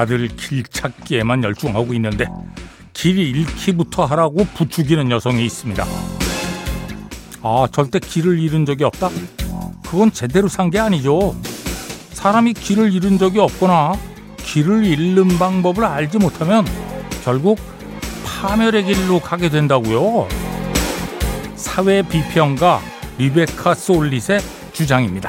다들 길 찾기에만 열중하고 있는데 길 잃기부터 하라고 부추기는 여성이 있습니다. 아, 절대 길을 잃은 적이 없다? 그건 제대로 산 게 아니죠. 사람이 길을 잃은 적이 없거나 길을 잃는 방법을 알지 못하면 결국 파멸의 길로 가게 된다고요. 사회 비평가 리베카 솔릿의 주장입니다.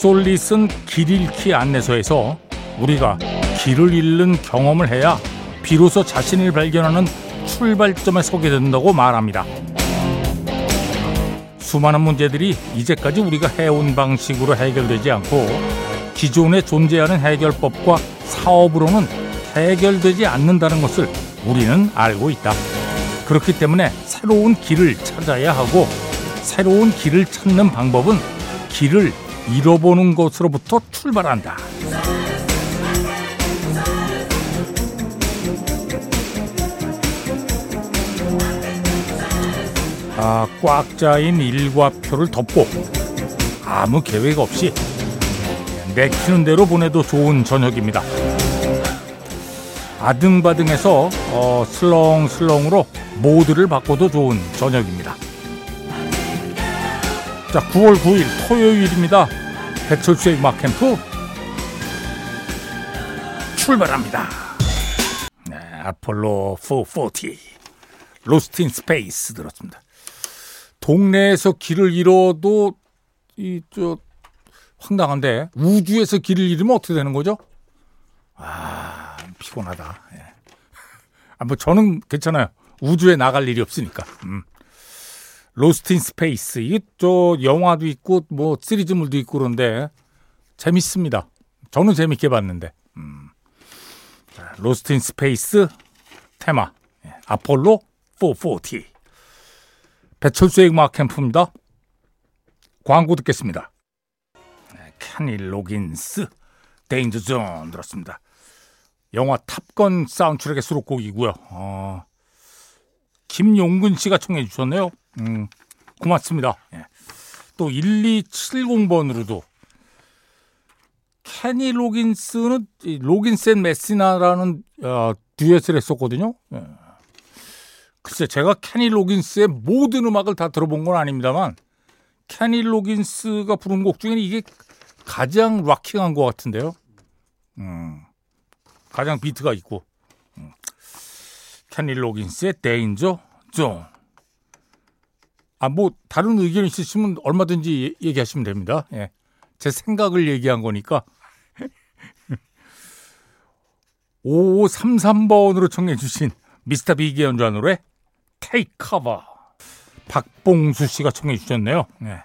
솔릿은 길 잃기 안내서에서 우리가 길을 잃는 경험을 해야 비로소 자신을 발견하는 출발점에 서게 된다고 말합니다. 수많은 문제들이 이제까지 우리가 해온 방식으로 해결되지 않고 기존에 존재하는 해결법과 사업으로는 해결되지 않는다는 것을 우리는 알고 있다. 그렇기 때문에 새로운 길을 찾아야 하고 새로운 길을 찾는 방법은 길을 잃어보는 것으로부터 출발한다. 아, 꽉 짜인 일과표를 덮고 아무 계획 없이 내키는 대로 보내도 좋은 저녁입니다. 아등바등해서 어, 슬렁슬렁으로 모드를 바꿔도 좋은 저녁입니다. 자, 9월 9일 토요일입니다. 배철수의 음악 캠프 출발합니다. 네, 아폴로 440 Lost in Space 들었습니다. 동네에서 길을 잃어도 이 저 황당한데 우주에서 길을 잃으면 어떻게 되는 거죠? 아 피곤하다. 예. 아, 뭐 저는 괜찮아요. 우주에 나갈 일이 없으니까. 음. Lost in Space 이게 저 영화도 있고 뭐 시리즈물도 있고 그런데 재밌습니다. 저는 재밌게 봤는데. 음. 자, Lost in Space 테마 예. 아폴로 440 배철수의 음악 캠프입니다. 광고 듣겠습니다. 네, 케니 로긴스 Danger Zone 들었습니다. 영화 탑건 사운드트랙의 수록곡이고요. 어, 김용근 씨가 청해 주셨네요. 음, 고맙습니다. 예. 또 1270번으로도 케니 로긴스는 로긴스 앤 메시나라는 어, 듀엣을 했었거든요. 예. 글쎄 제가 케니 로긴스의 모든 음악을 다 들어본 건 아닙니다만 케니 로긴스가 부른 곡 중에는 이게 가장 rocking한 것 같은데요. 음, 가장 비트가 있고 음. 케니 로긴스의 Danger Zone. 아 뭐 다른 의견 있으시면 얼마든지 얘기하시면 됩니다. 예. 제 생각을 얘기한 거니까. 5533번으로 청해 주신 미스터 빅이 연주한 노래 테이크 커버 박봉수 씨가 청해 주셨네요. 네.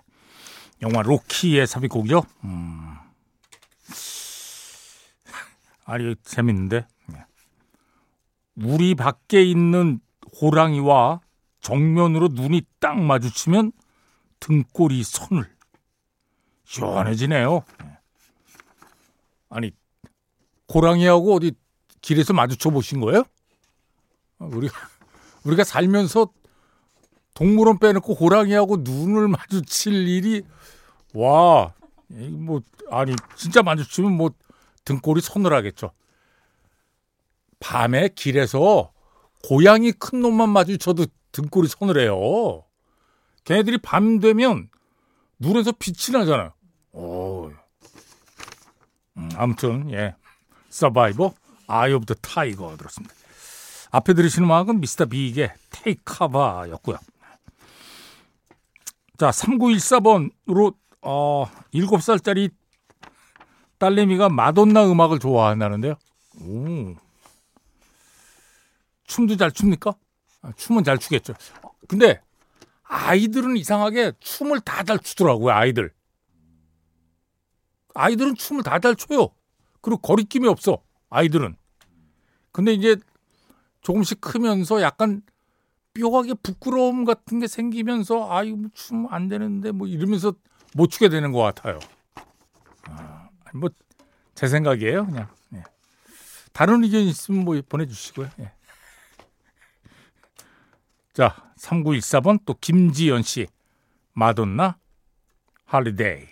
영화 로키의 삽입곡이죠. 음. 아니 재밌는데 네. 우리 밖에 있는 호랑이와 정면으로 눈이 딱 마주치면 등골이 손을 시원해지네요. 네. 아니 호랑이하고 어디 길에서 마주쳐 보신 거예요? 우리가 우리가 살면서 동물원 빼놓고 호랑이하고 눈을 마주칠 일이 와, 뭐 아니 진짜 마주치면 뭐 등골이 서늘하겠죠. 밤에 길에서 고양이 큰 놈만 마주쳐도 등골이 서늘해요. 걔네들이 밤 되면 눈에서 빛이 나잖아요. 오. 음, 아무튼 예. 서바이버 Eye of the Tiger 들었습니다. 앞에 들으신 음악은 미스터 빅의 Take Cover였고요. 자, 3914번으로 어, 7살짜리 딸내미가 마돈나 음악을 좋아한다는데요. 오. 춤도 잘 춥니까? 아, 춤은 잘 추겠죠. 근데 아이들은 이상하게 춤을 다 잘 추더라고요, 아이들. 아이들은 춤을 다 잘 춰요. 그리고 거리낌이 없어, 아이들은. 근데 이제 조금씩 크면서 약간 뼈하게 부끄러움 같은 게 생기면서 아유 춤안 되는데 뭐 이러면서 못 추게 되는 것 같아요. 아, 뭐제 생각이에요, 그냥. 예. 다른 의견 있으면 뭐 보내주시고요. 예. 자, 3914번 또 김지연 씨. 마돈나 Holiday.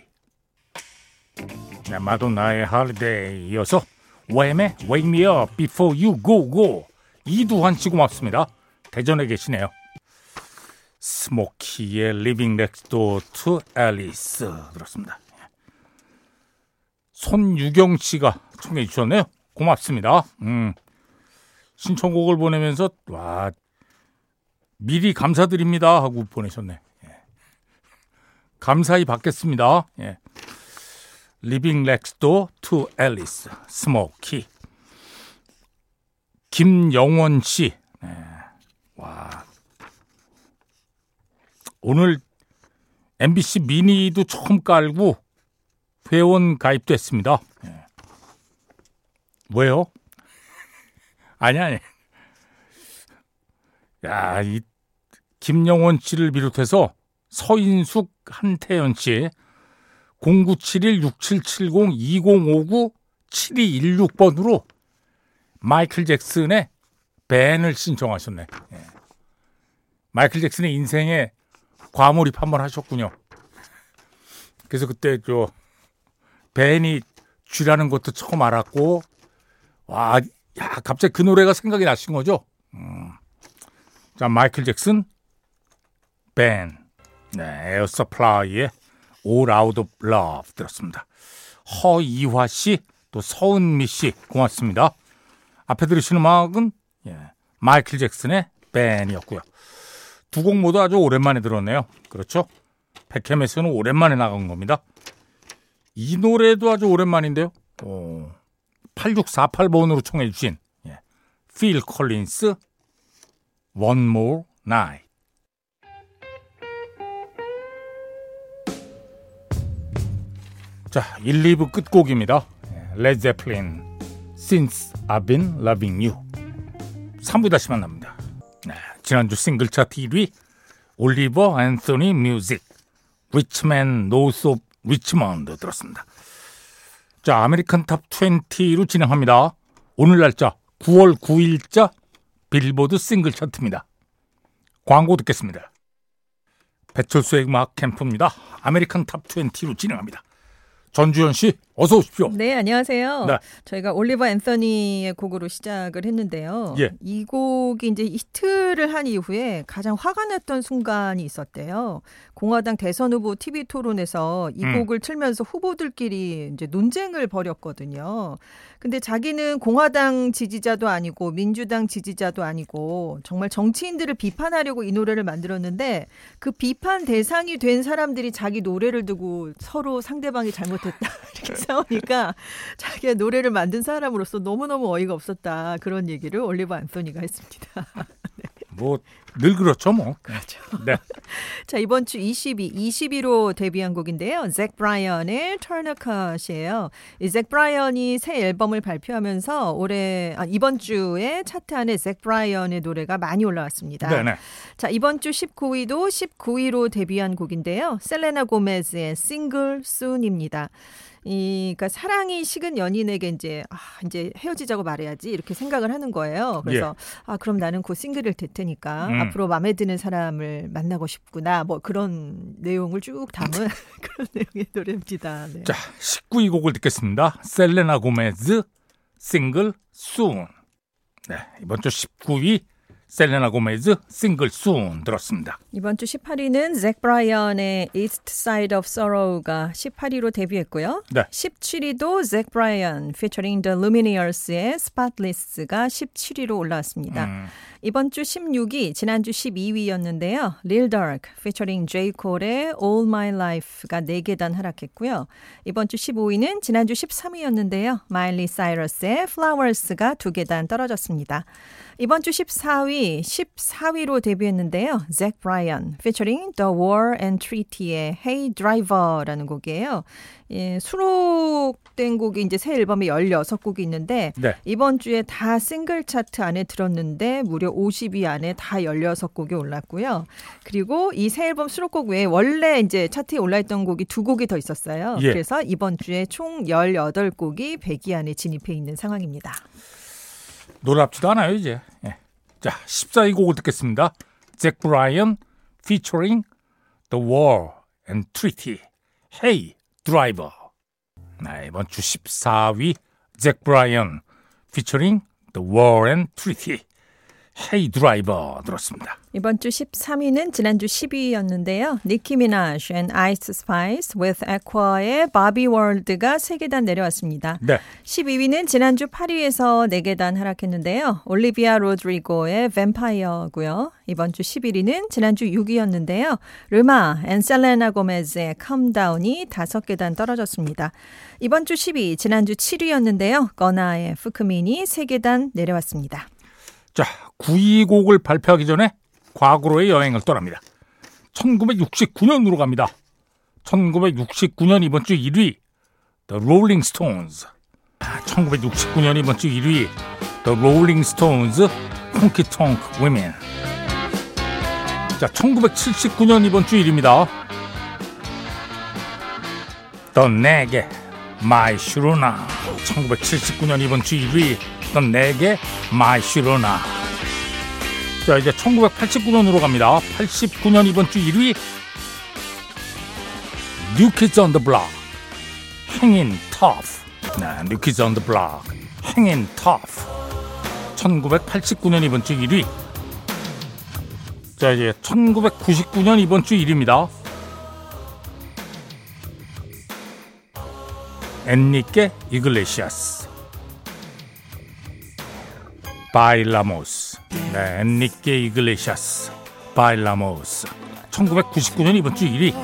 네, 마돈나의 Holiday 이어서 왬의 Wake Me Up Before You Go Go 이두환 씨 고맙습니다. 대전에 계시네요. 스모키의 Living Next Door to Alice 들었습니다. 손유경 씨가 청해 주셨네요. 고맙습니다. 음. 신청곡을 보내면서 와 미리 감사드립니다 하고 보내셨네. 예. 감사히 받겠습니다. 예. Next Door to Alice, 스모키. 김영원 씨. 네. 와. 오늘 MBC 미니도 처음 깔고 회원 가입됐습니다. 네. 왜요? 아니, 아니. 야, 이 김영원 씨를 비롯해서 서인숙, 한태연 씨, 0971-6770-2059-7216번으로 마이클 잭슨의 밴을 신청하셨네. 예. 마이클 잭슨의 인생에 과몰입 한번 하셨군요. 그래서 그때 저 Ben이 쥐라는 것도 처음 알았고 와, 야, 갑자기 그 노래가 생각이 나신 거죠. 음. 자, 마이클 잭슨 Ben. 네, 에어 서플라이의 All Out of Love 들었습니다. 허이화 씨, 또 서은미 씨 고맙습니다. 앞에 들으신 음악은 예, 마이클 잭슨의 Ben이었고요. 두 곡 모두 아주 오랜만에 들었네요. 그렇죠? 배캠에서는 오랜만에 나간 겁니다. 이 노래도 아주 오랜만인데요. 오, 8648번으로 청해 주신 예, 필 콜린스 One More Night 자, 1, 2부 끝곡입니다. 레드 제플린 Since I've Been Loving You 3부 다시 만납니다. 네, 지난주 싱글 차트 1위 올리버 앤소니 뮤직 Rich Men North of Richmond 들었습니다. 자, American Top 20로 진행합니다. 오늘 날짜 9월 9일자 빌보드 싱글 차트입니다. 광고 듣겠습니다. 배철수의 음악 캠프입니다. American Top 20로 진행합니다. 전주현 씨, 어서 오십시오. 네, 안녕하세요. 네. 저희가 올리버 앤서니의 곡으로 시작을 했는데요. 예. 이 곡이 이제 히트를 한 이후에 가장 화가 났던 순간이 있었대요. 공화당 대선 후보 TV 토론에서 이 음. 곡을 틀면서 후보들끼리 이제 논쟁을 벌였거든요. 근데 자기는 공화당 지지자도 아니고 민주당 지지자도 아니고 정말 정치인들을 비판하려고 이 노래를 만들었는데 그 비판 대상이 된 사람들이 자기 노래를 두고 서로 상대방이 잘못했다 이렇게 싸우니까 자기가 노래를 만든 사람으로서 너무너무 어이가 없었다 그런 얘기를 올리버 안소니가 했습니다. 네. 뭐 늘 그렇죠, 뭐. 그렇죠. 네. 자, 이번 주 22위, 22위로 데뷔한 곡인데요. 잭 브라이언의 Tourniquet이에요. 이 잭 브라이언이 새 앨범을 발표하면서 올해, 아, 이번 주에 차트 안에 잭 브라이언의 노래가 많이 올라왔습니다. 네네. 자, 이번 주 19위도 19위로 데뷔한 곡인데요. 셀레나 고메즈의 Single Soon입니다. 이, 그러니까 사랑이 식은 연인에게 이제 아, 이제 헤어지자고 말해야지 이렇게 생각을 하는 거예요. 그래서 예. 아, 그럼 나는 곧 싱글을 될 테니까 음. 앞으로 마음에 드는 사람을 만나고 싶구나. 뭐 그런 내용을 쭉 담은 그런 내용의 노래입니다. 네. 자, 19위 곡을 듣겠습니다. 셀레나 고메즈 싱글 Soon. 네, 이번 주 19위 셀레나 고메즈 싱글 Soon 들었습니다. 이번 주 18위는 잭 브라이언의 East Side of Sorrow가 18위로 데뷔했고요. 네. 17위도 잭 브라이언 featuring The Lumineers의 Spotless가 17위로 올라왔습니다. 음. 이번 주 16위, 지난주 12위였는데요. Lil Durk featuring J. Cole의 All My Life가 4계단 하락했고요. 이번 주 15위는 지난주 13위였는데요. Miley Cyrus의 Flowers가 2계단 떨어졌습니다. 이번 주 14위, 14위로 데뷔했는데요. Zac Bryan, featuring The War and Treaty의 Hey Driver라는 곡이에요. 예, 수록된 곡이 이제 새 앨범에 16곡이 있는데 네. 이번 주에 다 싱글 차트 안에 들었는데 무려 50위 안에 다 16곡이 올랐고요. 그리고 이 새 앨범 수록곡 외에 원래 이제 차트에 올라 있던 곡이 두 곡이 더 있었어요. 예. 그래서 이번 주에 총 18곡이 100위 안에 진입해 있는 상황입니다. 놀랍지도 않아요, 이제. 예. 자, 14위 곡을 듣겠습니다. 잭 브라이언 featuring The War and Treaty. Hey, Driver. 네, 이번 주 14위 잭 브라이언 featuring The War and Treaty. Hey, Driver 들었습니다. 이번 주 13위는 지난주 10위였는데요. 니키 미나쉬 and Ice Spice with Aqua의 Barbie World가 3계단 내려왔습니다. 네. 12위는 지난주 8위에서 4계단 하락했는데요. 올리비아 로드리고의 Vampire고요. 이번 주 11위는 지난주 6위였는데요. 레마 and 셀레나 고메즈의 Down이 5계단 떨어졌습니다. 이번 주 10위, 지난주 7위였는데요. 거나의 fukumean이 3계단 내려왔습니다. 자, 9위 곡을 발표하기 전에 과거로의 여행을 떠납니다. 1969년으로 갑니다. 1969년 이번 주 1위 The Rolling Stones. 1969년 이번 주 1위 The Rolling Stones Honky Tonk Women. 자, 1979년 이번 주 1위입니다. 더 낵의 My Sharona 1979년 이번 주 1위 더 낵의 My Sharona 자 이제 1989년으로 갑니다. 89년 이번 주 1위 뉴키즈 the block. 행인 터프 네, 뉴키즈 the block. 행인 터프 1989년 이번 주 1위. 자 이제 1999년 이번 주 1위입니다. 엔리케 이글레시아스 바일라모스 네, 엔리케 이글레시아스 바일라모스 1999년 이번 주 1위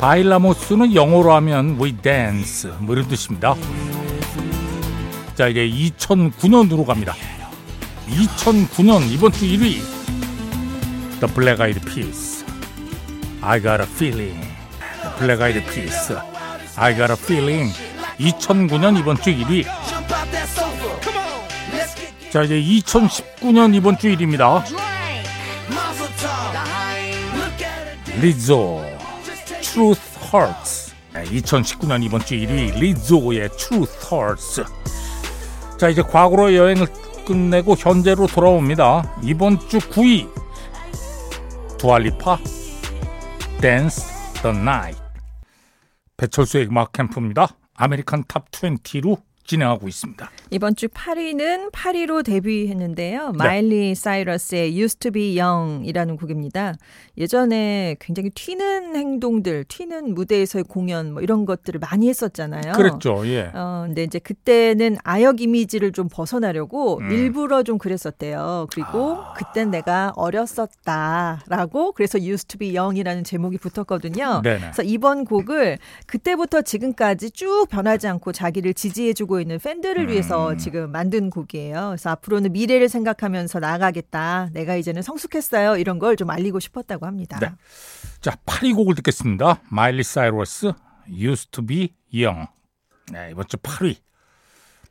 바일라모스는 영어로 하면 we dance 뭐 이런 뜻입니다 자 이제 2009년으로 갑니다 2009년 이번 주 1위 The Black Eyed Peas I got a feeling The Black Eyed Peas I got a feeling 2009년 이번 주 1위 자 이제 2019년 이번 주 1위입니다. 리조 Truth Hurts. 2019년 이번 주 1위 리조의 Truth Hurts. 자 이제 과거로 여행을 끝내고 현재로 돌아옵니다. 이번 주 9위 두아 리파 Dance the Night. 배철수의 음악 캠프입니다. American Top 20로 진행하고 있습니다. 이번 주 8위는 8위로 데뷔했는데요. 네. 마일리 사이러스의 Used to be Young이라는 곡입니다. 예전에 굉장히 튀는 행동들, 튀는 무대에서의 공연 뭐 이런 것들을 많이 했었잖아요. 그랬죠. 예. 어, 근데 이제 그때는 아역 이미지를 좀 벗어나려고 음. 일부러 좀 그랬었대요. 그리고 아. 그땐 내가 어렸었다라고 그래서 Used to be Young이라는 제목이 붙었거든요. 네네. 그래서 이번 곡을 그때부터 지금까지 쭉 변하지 않고 자기를 지지해주고 있는 팬들을 음. 위해서 지금 만든 곡이에요. 그래서 앞으로는 미래를 생각하면서 나가겠다. 내가 이제는 성숙했어요. 이런 걸 좀 알리고 싶었다고 합니다. 네. 자, 8위 곡을 듣겠습니다. 마일리 사이러스 Used to be Young. 네, 이번 주 8위.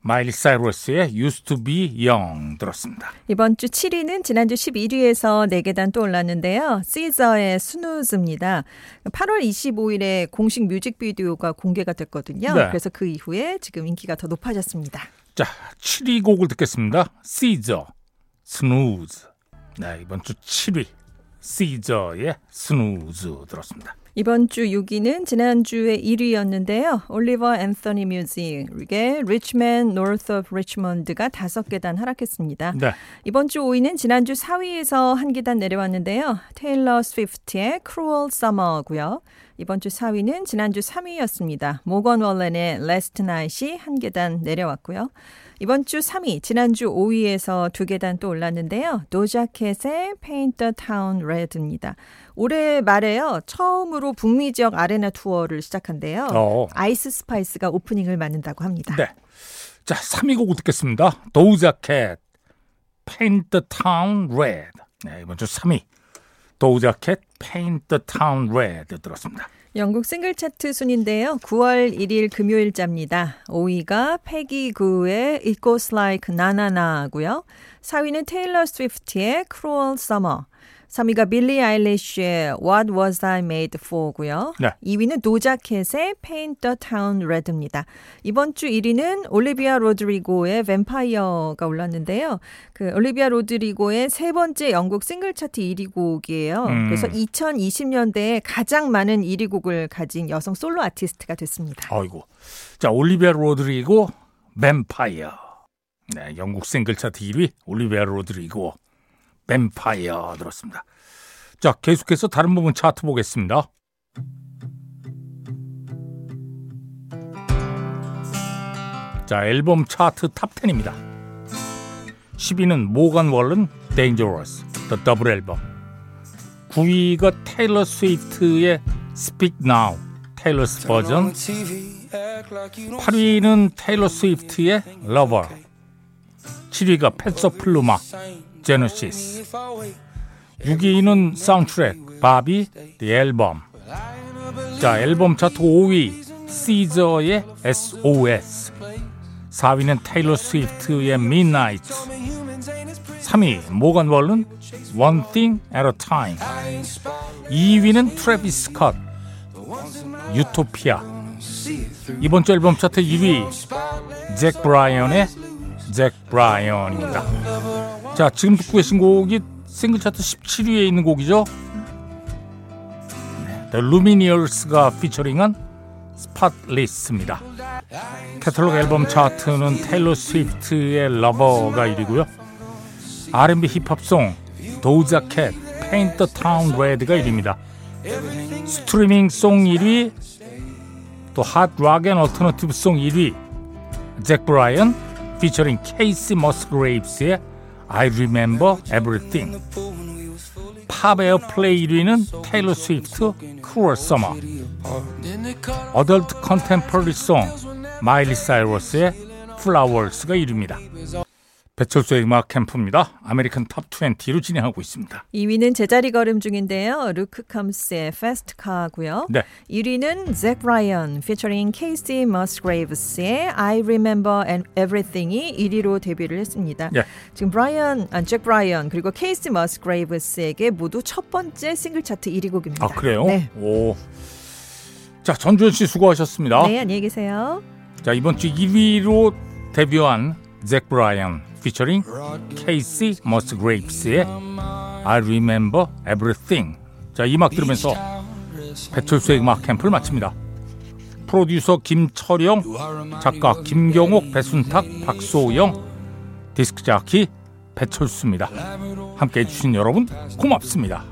마일리 사이러스의 Used to be Young 들었습니다. 이번 주 7위는 지난주 11위에서 4계단 또 올랐는데요. 시저의 스누즈입니다. 8월 25일에 공식 뮤직비디오가 공개가 됐거든요. 네. 그래서 그 이후에 지금 인기가 더 높아졌습니다. 자, 7위 곡을 듣겠습니다. 시저, Snooze. 네, 이번 주 7위. 시저의 Snooze 들었습니다. 이번 주 6위는 지난주에 1위였는데요. 올리버 앤서니 뮤직의 Rich Men North of Richmond가 5계단 하락했습니다. 네. 이번 주 5위는 지난주 4위에서 한 계단 내려왔는데요. 테일러 스위프트의 Cruel Summer고요. 이번 주 4위는 지난주 3위였습니다. 모건 월렌의 Last Night이 한 계단 내려왔고요. 이번 주 3위, 지난주 5위에서 두 계단 또 올랐는데요. 도자캣의 Paint the Town Red입니다. 올해 말에요. 처음으로 북미 지역 아레나 투어를 시작한대요. 어. 아이스 스파이스가 오프닝을 맡는다고 합니다. 네. 자, 3위 곡 듣겠습니다. 도우자캣 Paint the Town Red. 네, 이번 주 3위. 도우자켓 Paint the Town Red 들었습니다. 영국 싱글 차트 순인데요. 9월 1일 금요일자입니다. 5위가 패기 구의 It Goes Like Na Na Na고요. 4위는 테일러 스위프트의 Cruel Summer. 3위가 빌리 아일리쉬의 What Was I Made For고요. 네. 2위는 도자켓의 Paint the Town Red입니다. 이번 주 1위는 올리비아 로드리고의 뱀파이어가 올랐는데요. 그 올리비아 로드리고의 세 번째 영국 싱글 차트 1위 곡이에요. 음. 그래서 2020년대에 가장 많은 1위 곡을 가진 여성 솔로 아티스트가 됐습니다. 아이고. 자, 올리비아 로드리고 뱀파이어. 네, 영국 싱글 차트 1위 올리비아 로드리고 뱀파이어 들었습니다. 자, 계속해서 다른 부분 차트 보겠습니다. 자, 앨범 차트 탑 10입니다. 10위는 모건 월른 Dangerous, The Double Album. 9위가 테일러 스위프트의 Speak Now, Taylor's Version. 8위는 테일러 스위프트의 Lover. 7위가 페소 플루마, Genesis 6위는 사운드트랙 Barbie The Album 자 앨범 차트 5위 시저의 SOS 4위는 테일러 스위프트의 Midnight. 3위 모건 월른 One Thing at a Time. 2위는 트래비스 스컷 유토피아 이번 주 앨범 차트 1위 잭 브라이언의 잭 브라이언입니다. 자, 지금 듣고 계신 곡이 싱글 차트 17위에 있는 곡이죠. The Lumineers가 피처링한 Spotless입니다. 캐탈로그 앨범 차트는 테일러 스위프트의 Lover가 1위고요. R&B 힙합 song 도우자 캣 the Town Red가 1위입니다. 스트리밍 song 1위 또 Hot Rock and Alternative Song 1위 잭 브라이언 피처링 케이시 머스그레이브스의 I Remember Everything 팝 Airplay 1위는 테일러 스위프트 Cruel Summer Adult Contemporary Song 마일리 사이러스의 Flowers가 1위입니다. 배철수의 음악 캠프입니다. American Top 20로 진행하고 있습니다. 2위는 제자리 걸음 중인데요. 루크 컴스의 Fast Car고요. 네. 1위는 잭 브라이언 피처링 케이시 머스그레이브스의 I Remember Everything이 1위로 데뷔를 했습니다. 네. 지금 브라이언, 아, 잭 브라이언 그리고 케이시 머스그레이브스에게 모두 첫 번째 싱글 차트 1위 곡입니다. 아 그래요? 네. 오. 자 전주현 씨 수고하셨습니다. 네 안녕히 계세요. 자 이번 주 1위로 데뷔한 잭 브라이언 피처링 케이시 머스그레이브스의 I Remember Everything 자, 이 음악 들으면서 배철수의 음악 캠프를 마칩니다. 프로듀서 김철영, 작가 김경옥, 배순탁, 박소영, 디스크 자키 배철수입니다. 함께 해 주신 여러분 고맙습니다.